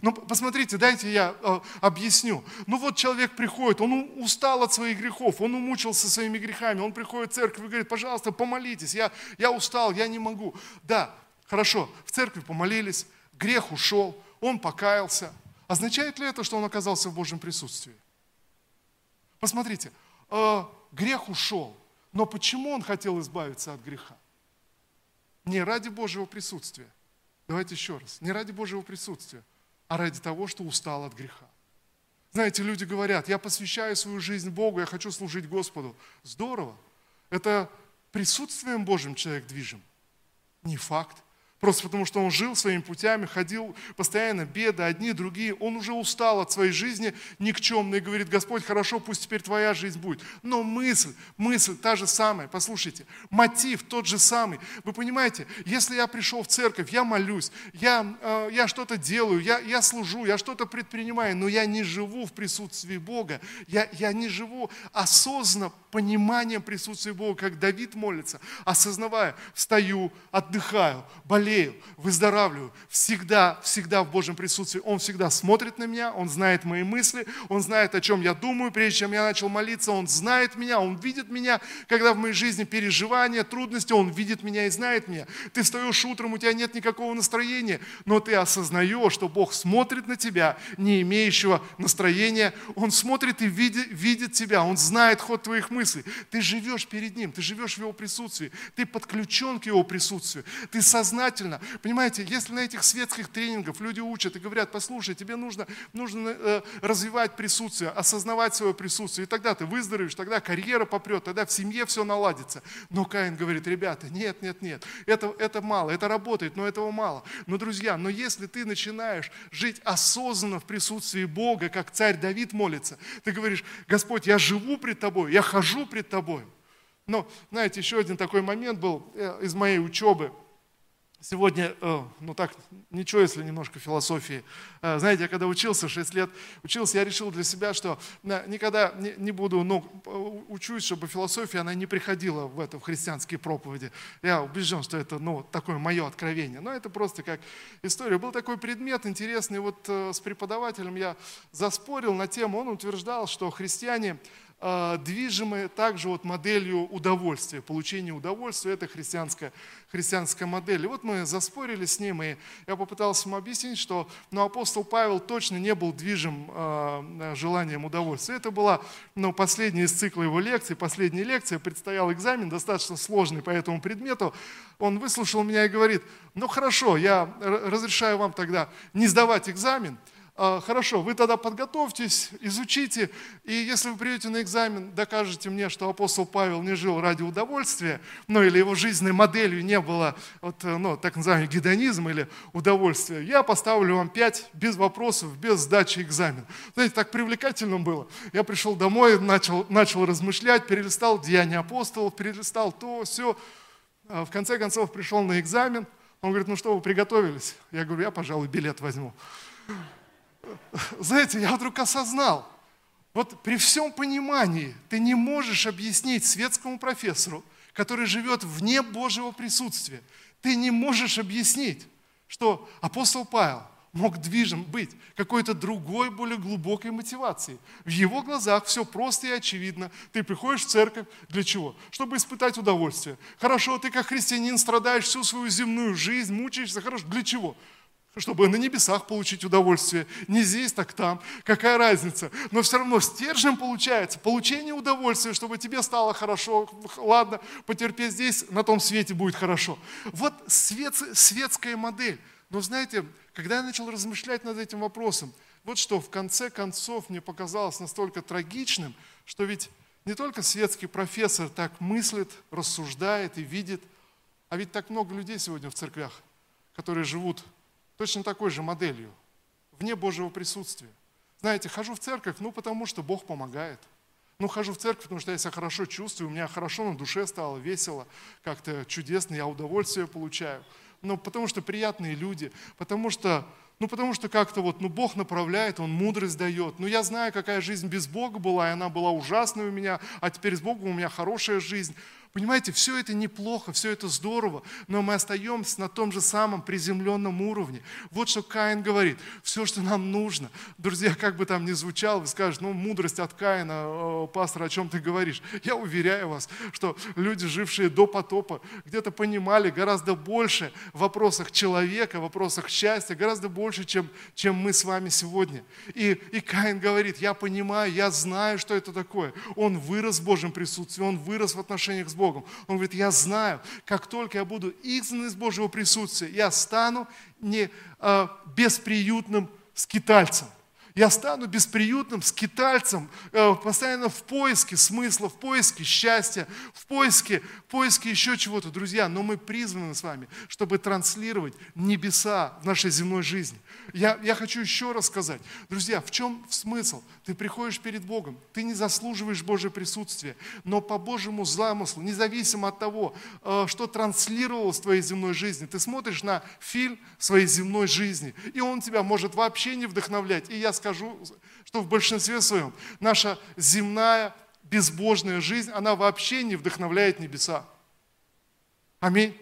Ну, посмотрите, дайте я э, объясню. Ну вот человек приходит, он устал от своих грехов, он умучился своими грехами, он приходит в церковь и говорит, пожалуйста, помолитесь, я, я устал, я не могу. Да, хорошо, в церкви помолились, грех ушел, он покаялся. Означает ли это, что он оказался в Божьем присутствии? Посмотрите, э, грех ушел, но почему он хотел избавиться от греха? Не ради Божьего присутствия. Давайте еще раз. Не ради Божьего присутствия, а ради того, что устал от греха. Знаете, люди говорят, я посвящаю свою жизнь Богу, я хочу служить Господу. Здорово. Это присутствием Божьим человек движим. Не факт. Просто потому, что он жил своими путями, ходил постоянно беды, одни, другие. Он уже устал от своей жизни никчемной и говорит, Господь, хорошо, пусть теперь твоя жизнь будет. Но мысль, мысль та же самая. Послушайте, мотив тот же самый. Вы понимаете, если я пришел в церковь, я молюсь, я, э, я что-то делаю, я, я служу, я что-то предпринимаю, но я не живу в присутствии Бога. Я, я не живу осознанно пониманием присутствия Бога, как Давид молится, осознавая, встаю, отдыхаю, болею, болею, выздоравливаю, всегда, всегда в Божьем присутствии. Он всегда смотрит на меня, Он знает мои мысли, Он знает, о чем я думаю, прежде чем я начал молиться, Он знает меня, Он видит меня, когда в моей жизни переживания, трудности, Он видит меня и знает меня. Ты встаешь утром, у тебя нет никакого настроения, но ты осознаешь, что Бог смотрит на тебя, не имеющего настроения, Он смотрит и видит, видит тебя, Он знает ход твоих мыслей. Ты живешь перед Ним, ты живешь в Его присутствии, ты подключен к Его присутствию, ты сознательно. Понимаете, если на этих светских тренингах люди учат и говорят, послушай, тебе нужно, нужно э, развивать присутствие, осознавать свое присутствие, и тогда ты выздоровеешь, тогда карьера попрет, тогда в семье все наладится. Но Каин говорит, ребята, нет, нет, нет, это, это мало, это работает, но этого мало. Но, друзья, но если ты начинаешь жить осознанно в присутствии Бога, как царь Давид молится, ты говоришь, Господь, я живу пред тобой, я хожу пред тобой. Но, знаете, еще один такой момент был э, из моей учебы – Сегодня, э, ну так, ничего, если немножко философии. Э, знаете, я когда учился, 6 лет учился, я решил для себя, что никогда не буду, ну, учусь, чтобы философия, она не приходила в это, в христианские проповеди. Я убежден, что это, ну, такое мое откровение. Но это просто как история. Был такой предмет интересный, вот э, с преподавателем я заспорил на тему, он утверждал, что христиане движимы также вот моделью удовольствия, получения удовольствия, это христианская, христианская модель. И вот мы заспорили с ним, и я попытался ему объяснить, что ну, апостол Павел точно не был движим э, желанием удовольствия. Это была ну, последняя из цикла его лекций, последняя лекция, предстоял экзамен, достаточно сложный по этому предмету. Он выслушал меня и говорит, ну хорошо, я разрешаю вам тогда не сдавать экзамен, а, хорошо, вы тогда подготовьтесь, изучите, и если вы придете на экзамен, докажете мне, что апостол Павел не жил ради удовольствия, ну или его жизненной моделью не было вот, ну, так называемый гедонизм или удовольствие, я поставлю вам пять без вопросов, без сдачи экзамена. Знаете, так привлекательно было. Я пришел домой, начал, начал размышлять, перелистал Деяния апостолов, перелистал то, все. А в конце концов пришел на экзамен, он говорит, ну что, вы приготовились? Я говорю, я, пожалуй, билет возьму знаете, я вдруг осознал, вот при всем понимании ты не можешь объяснить светскому профессору, который живет вне Божьего присутствия, ты не можешь объяснить, что апостол Павел мог движим быть какой-то другой, более глубокой мотивацией. В его глазах все просто и очевидно. Ты приходишь в церковь для чего? Чтобы испытать удовольствие. Хорошо, ты как христианин страдаешь всю свою земную жизнь, мучаешься. Хорошо, для чего? Чтобы на небесах получить удовольствие. Не здесь, так там. Какая разница? Но все равно стержнем получается получение удовольствия, чтобы тебе стало хорошо. Ладно, потерпеть здесь, на том свете будет хорошо. Вот свет, светская модель. Но знаете, когда я начал размышлять над этим вопросом, вот что в конце концов мне показалось настолько трагичным, что ведь не только светский профессор так мыслит, рассуждает и видит, а ведь так много людей сегодня в церквях, которые живут точно такой же моделью, вне Божьего присутствия. Знаете, хожу в церковь, ну потому что Бог помогает. Ну, хожу в церковь, потому что я себя хорошо чувствую, у меня хорошо на душе стало, весело, как-то чудесно, я удовольствие получаю. Ну, потому что приятные люди, потому что, ну, потому что как-то вот, ну, Бог направляет, Он мудрость дает. Ну, я знаю, какая жизнь без Бога была, и она была ужасной у меня, а теперь с Богом у меня хорошая жизнь. Понимаете, все это неплохо, все это здорово, но мы остаемся на том же самом приземленном уровне. Вот что Каин говорит. Все, что нам нужно. Друзья, как бы там ни звучало, вы скажете, ну, мудрость от Каина, пастор, о чем ты говоришь? Я уверяю вас, что люди, жившие до потопа, где-то понимали гораздо больше в вопросах человека, в вопросах счастья, гораздо больше, чем, чем мы с вами сегодня. И, и Каин говорит, я понимаю, я знаю, что это такое. Он вырос в Божьем присутствии, он вырос в отношениях с Богом. Он говорит, я знаю, как только я буду изгнан из Божьего присутствия, я стану не а, бесприютным скитальцем. Я стану бесприютным скитальцем, э, постоянно в поиске смысла, в поиске счастья, в поиске, в поиске еще чего-то, друзья. Но мы призваны с вами, чтобы транслировать небеса в нашей земной жизни. Я, я хочу еще раз сказать, друзья, в чем смысл? Ты приходишь перед Богом, ты не заслуживаешь Божье присутствие, но по Божьему замыслу, независимо от того, э, что транслировалось в твоей земной жизни, ты смотришь на фильм своей земной жизни, и он тебя может вообще не вдохновлять. И я скажу, скажу, что в большинстве своем наша земная безбожная жизнь, она вообще не вдохновляет небеса. Аминь.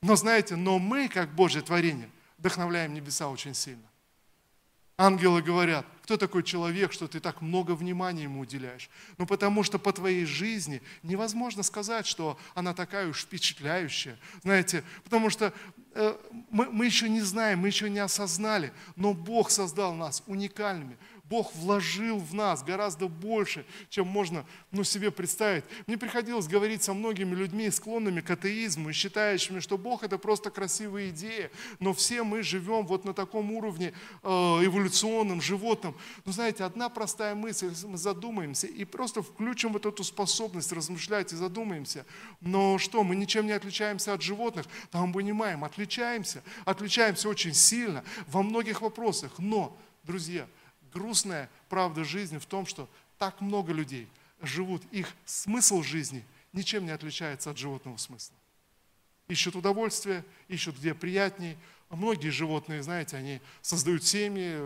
Но знаете, но мы, как Божье творение, вдохновляем небеса очень сильно. Ангелы говорят, кто такой человек, что ты так много внимания ему уделяешь? Ну, потому что по твоей жизни невозможно сказать, что она такая уж впечатляющая. Знаете, потому что мы, мы еще не знаем, мы еще не осознали, но Бог создал нас уникальными. Бог вложил в нас гораздо больше, чем можно ну, себе представить. Мне приходилось говорить со многими людьми, склонными к атеизму и считающими, что Бог это просто красивая идея, но все мы живем вот на таком уровне э, эволюционном, животном. Но знаете, одна простая мысль, если мы задумаемся и просто включим вот эту способность размышлять и задумаемся, но что, мы ничем не отличаемся от животных, там мы понимаем, отличаемся, отличаемся очень сильно во многих вопросах, но, друзья, грустная правда жизни в том, что так много людей живут, их смысл жизни ничем не отличается от животного смысла. Ищут удовольствие, ищут где приятней. Многие животные, знаете, они создают семьи,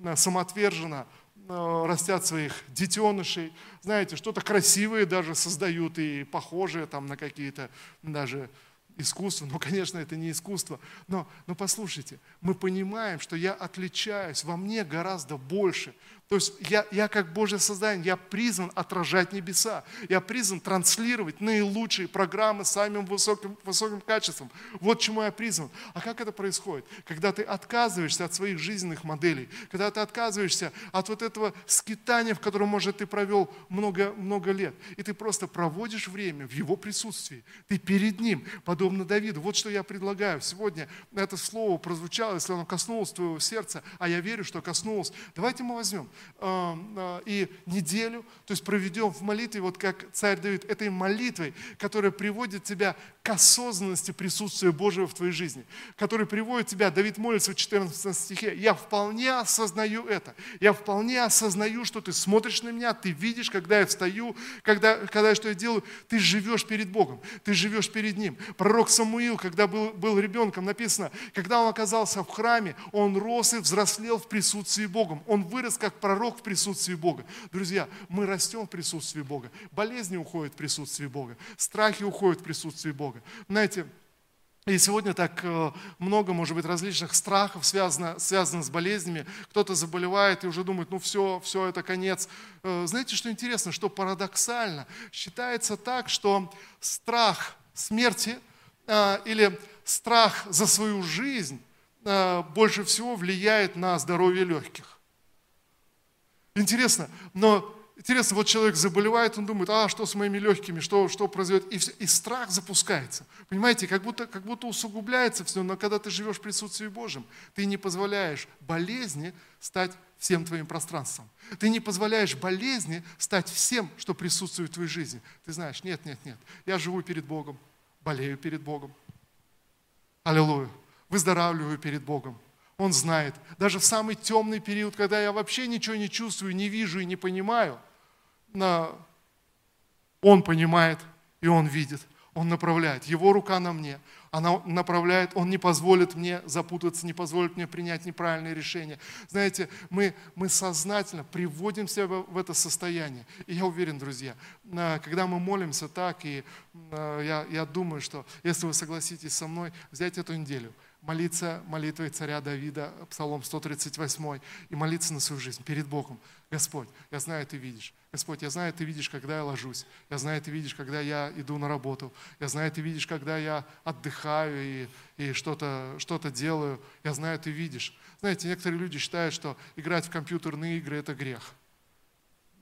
э, самоотверженно э, растят своих детенышей, знаете, что-то красивое даже создают и похожее там на какие-то даже искусство, но, конечно, это не искусство. Но, но послушайте, мы понимаем, что я отличаюсь, во мне гораздо больше. То есть я, я как Божье создание, я призван отражать небеса. Я призван транслировать наилучшие программы самым высоким, высоким качеством. Вот чему я призван. А как это происходит? Когда ты отказываешься от своих жизненных моделей, когда ты отказываешься от вот этого скитания, в котором, может, ты провел много, много лет, и ты просто проводишь время в Его присутствии. Ты перед Ним, подобно Давиду. Вот что я предлагаю. Сегодня это слово прозвучало, если оно коснулось твоего сердца, а я верю, что коснулось. Давайте мы возьмем Э, э, и неделю, то есть проведем в молитве, вот как царь Давид, этой молитвой, которая приводит тебя к осознанности присутствия Божьего в твоей жизни, которая приводит тебя, Давид молится в 14 стихе, я вполне осознаю это, я вполне осознаю, что ты смотришь на меня, ты видишь, когда я встаю, когда, когда я что я делаю, ты живешь перед Богом, ты живешь перед Ним. Пророк Самуил, когда был, был ребенком, написано, когда он оказался в храме, он рос и взрослел в присутствии Богом, он вырос как пророк в присутствии Бога. Друзья, мы растем в присутствии Бога. Болезни уходят в присутствии Бога. Страхи уходят в присутствии Бога. Знаете, и сегодня так э, много, может быть, различных страхов связано, связано с болезнями. Кто-то заболевает и уже думает, ну все, все, это конец. Э, знаете, что интересно, что парадоксально считается так, что страх смерти или страх за свою жизнь больше всего влияет на здоровье легких. Интересно, но интересно, вот человек заболевает, он думает, а что с моими легкими, что, что произойдет, и, и страх запускается. Понимаете, как будто, как будто усугубляется все, но когда ты живешь в присутствии Божьем, ты не позволяешь болезни стать всем твоим пространством. Ты не позволяешь болезни стать всем, что присутствует в твоей жизни. Ты знаешь, нет, нет, нет, я живу перед Богом, болею перед Богом. Аллилуйя. Выздоравливаю перед Богом он знает. Даже в самый темный период, когда я вообще ничего не чувствую, не вижу и не понимаю, Он понимает и Он видит. Он направляет. Его рука на мне. Она направляет, Он не позволит мне запутаться, не позволит мне принять неправильные решения. Знаете, мы, мы сознательно приводим себя в это состояние. И я уверен, друзья, когда мы молимся так, и я, я думаю, что если вы согласитесь со мной, взять эту неделю – молиться молитвой царя Давида, Псалом 138, и молиться на свою жизнь перед Богом. Господь, я знаю, Ты видишь. Господь, я знаю, Ты видишь, когда я ложусь. Я знаю, Ты видишь, когда я иду на работу. Я знаю, Ты видишь, когда я отдыхаю и, и что-то что делаю. Я знаю, Ты видишь. Знаете, некоторые люди считают, что играть в компьютерные игры – это грех.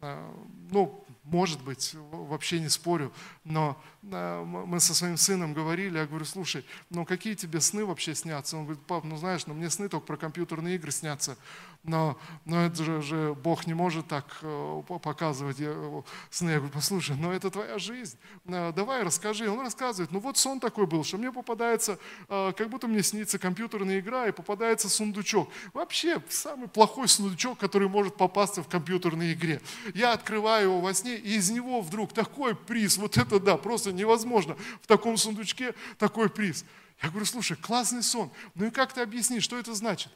А, ну, может быть, вообще не спорю, но а, мы со своим сыном говорили, я говорю, слушай, ну какие тебе сны вообще снятся? Он говорит, пап, ну знаешь, ну мне сны только про компьютерные игры снятся, но, но это же, же Бог не может так э, показывать я, сны. Я говорю, послушай, но это твоя жизнь, а, давай расскажи. Он рассказывает, ну вот сон такой был, что мне попадается, как будто мне снится компьютерная игра и попадается сундучок. Вообще самый плохой сундучок, который может попасться в компьютерной игре. Я открываю его во сне, и из него вдруг такой приз, вот это да, просто невозможно. В таком сундучке такой приз. Я говорю, слушай, классный сон. Ну и как ты объяснишь, что это значит?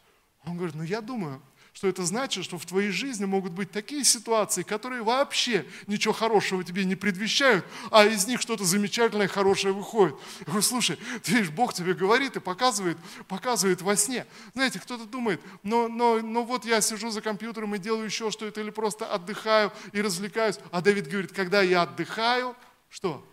Он говорит, ну я думаю, что это значит, что в твоей жизни могут быть такие ситуации, которые вообще ничего хорошего тебе не предвещают, а из них что-то замечательное, хорошее выходит. Я говорю, слушай, ты видишь, Бог тебе говорит и показывает, показывает во сне. Знаете, кто-то думает, но, но, но вот я сижу за компьютером и делаю еще что-то, или просто отдыхаю и развлекаюсь. А Давид говорит, когда я отдыхаю, что?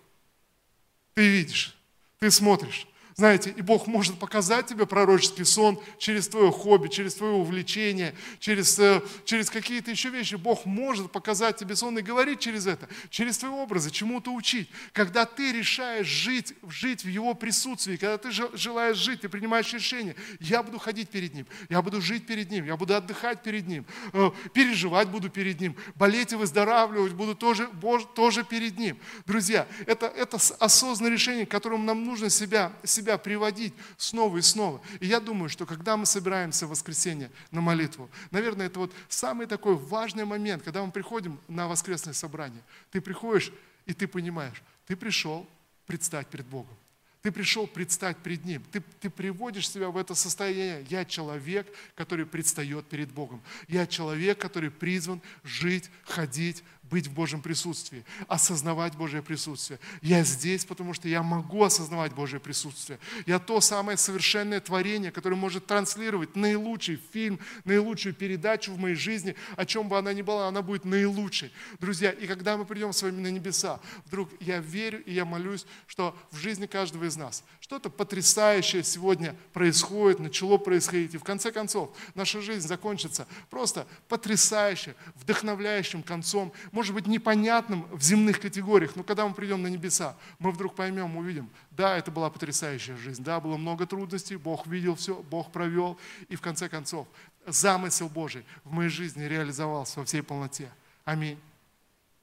Ты видишь, ты смотришь. Знаете, и Бог может показать тебе пророческий сон через твое хобби, через твое увлечение, через, э, через какие-то еще вещи. Бог может показать тебе сон и говорить через это, через твои образы, чему-то учить. Когда ты решаешь жить, жить в Его присутствии, когда ты желаешь жить, ты принимаешь решение, я буду ходить перед Ним, я буду жить перед Ним, я буду отдыхать перед Ним, э, переживать буду перед Ним, болеть и выздоравливать буду тоже, тоже перед Ним. Друзья, это, это осознанное решение, к которому нам нужно себя, себя себя приводить снова и снова. И я думаю, что когда мы собираемся в воскресенье на молитву, наверное, это вот самый такой важный момент, когда мы приходим на воскресное собрание. Ты приходишь, и ты понимаешь, ты пришел предстать перед Богом. Ты пришел предстать перед Ним. Ты, ты приводишь себя в это состояние. Я человек, который предстает перед Богом. Я человек, который призван жить, ходить, быть в Божьем присутствии, осознавать Божье присутствие. Я здесь, потому что я могу осознавать Божье присутствие. Я то самое совершенное творение, которое может транслировать наилучший фильм, наилучшую передачу в моей жизни, о чем бы она ни была, она будет наилучшей. Друзья, и когда мы придем с вами на небеса, вдруг я верю и я молюсь, что в жизни каждого из нас что-то потрясающее сегодня происходит, начало происходить, и в конце концов наша жизнь закончится просто потрясающе, вдохновляющим концом, может быть, непонятным в земных категориях, но когда мы придем на небеса, мы вдруг поймем, увидим, да, это была потрясающая жизнь, да, было много трудностей, Бог видел все, Бог провел, и в конце концов замысел Божий в моей жизни реализовался во всей полноте. Аминь.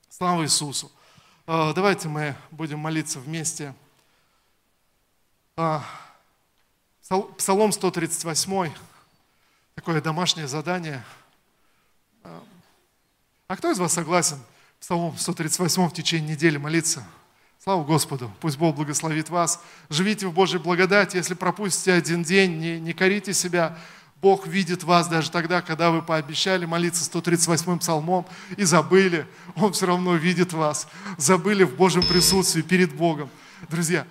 Слава Иисусу. А, давайте мы будем молиться вместе. А, Псалом 138, такое домашнее задание – а кто из вас согласен Псалом 138 в течение недели молиться? Слава Господу, пусть Бог благословит вас. Живите в Божьей благодати. Если пропустите один день, не, не корите себя. Бог видит вас даже тогда, когда вы пообещали молиться 138-м псалмом и забыли. Он все равно видит вас. Забыли в Божьем присутствии перед Богом. Друзья,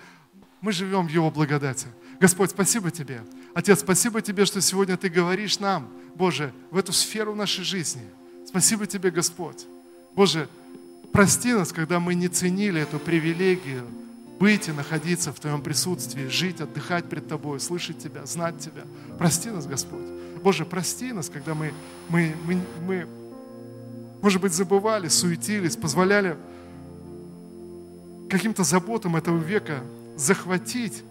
мы живем в Его благодати. Господь, спасибо Тебе. Отец, спасибо Тебе, что сегодня Ты говоришь нам, Боже, в эту сферу нашей жизни – Спасибо Тебе, Господь. Боже, прости нас, когда мы не ценили эту привилегию быть и находиться в Твоем присутствии, жить, отдыхать пред Тобой, слышать Тебя, знать Тебя. Прости нас, Господь. Боже, прости нас, когда мы, мы, мы, мы может быть, забывали, суетились, позволяли каким-то заботам этого века захватить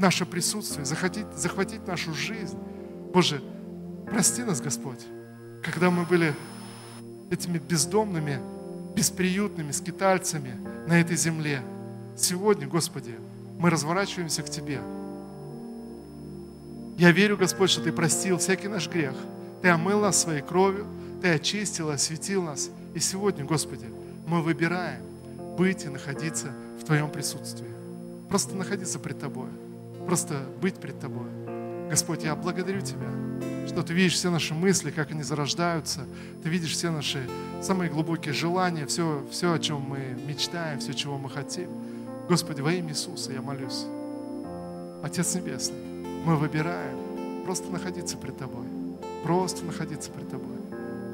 наше присутствие, захватить, захватить нашу жизнь. Боже, прости нас, Господь, когда мы были этими бездомными, бесприютными скитальцами на этой земле. Сегодня, Господи, мы разворачиваемся к Тебе. Я верю, Господь, что Ты простил всякий наш грех. Ты омыл нас своей кровью, Ты очистил, осветил нас. И сегодня, Господи, мы выбираем быть и находиться в Твоем присутствии. Просто находиться пред Тобой. Просто быть пред Тобой. Господь, я благодарю Тебя, что Ты видишь все наши мысли, как они зарождаются. Ты видишь все наши самые глубокие желания, все, все, о чем мы мечтаем, все, чего мы хотим. Господи, во имя Иисуса я молюсь. Отец Небесный, мы выбираем просто находиться пред Тобой. Просто находиться пред Тобой.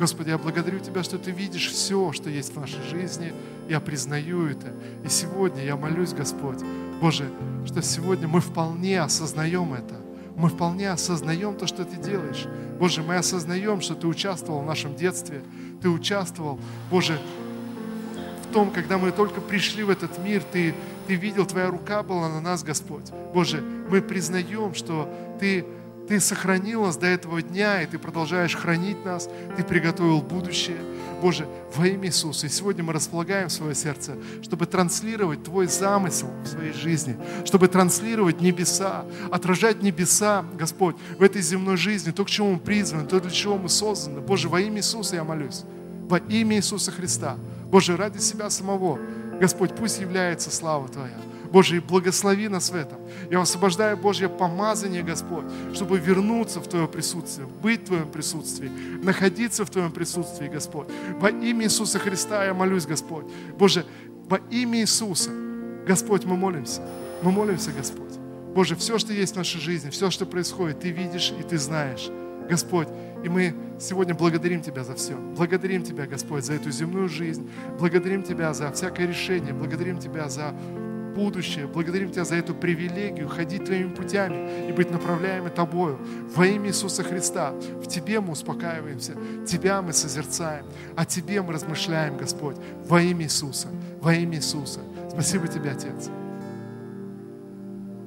Господи, я благодарю Тебя, что Ты видишь все, что есть в нашей жизни. Я признаю это. И сегодня я молюсь, Господь, Боже, что сегодня мы вполне осознаем это мы вполне осознаем то, что Ты делаешь. Боже, мы осознаем, что Ты участвовал в нашем детстве, Ты участвовал, Боже, в том, когда мы только пришли в этот мир, Ты, ты видел, Твоя рука была на нас, Господь. Боже, мы признаем, что Ты ты сохранил нас до этого дня, и Ты продолжаешь хранить нас. Ты приготовил будущее. Боже, во имя Иисуса. И сегодня мы располагаем свое сердце, чтобы транслировать Твой замысел в своей жизни, чтобы транслировать небеса, отражать небеса, Господь, в этой земной жизни, то, к чему мы призваны, то, для чего мы созданы. Боже, во имя Иисуса я молюсь. Во имя Иисуса Христа. Боже, ради себя самого. Господь, пусть является слава Твоя. Боже, и благослови нас в этом. Я освобождаю Божье помазание, Господь, чтобы вернуться в Твое присутствие, быть в Твоем присутствии, находиться в Твоем присутствии, Господь. Во имя Иисуса Христа я молюсь, Господь. Боже, во имя Иисуса, Господь, мы молимся. Мы молимся, Господь. Боже, все, что есть в нашей жизни, все, что происходит, Ты видишь и Ты знаешь. Господь, и мы сегодня благодарим Тебя за все. Благодарим Тебя, Господь, за эту земную жизнь. Благодарим Тебя за всякое решение. Благодарим Тебя за будущее. Благодарим Тебя за эту привилегию ходить Твоими путями и быть направляемыми Тобою. Во имя Иисуса Христа. В Тебе мы успокаиваемся, Тебя мы созерцаем, о Тебе мы размышляем, Господь. Во имя Иисуса. Во имя Иисуса. Спасибо Тебе, Отец.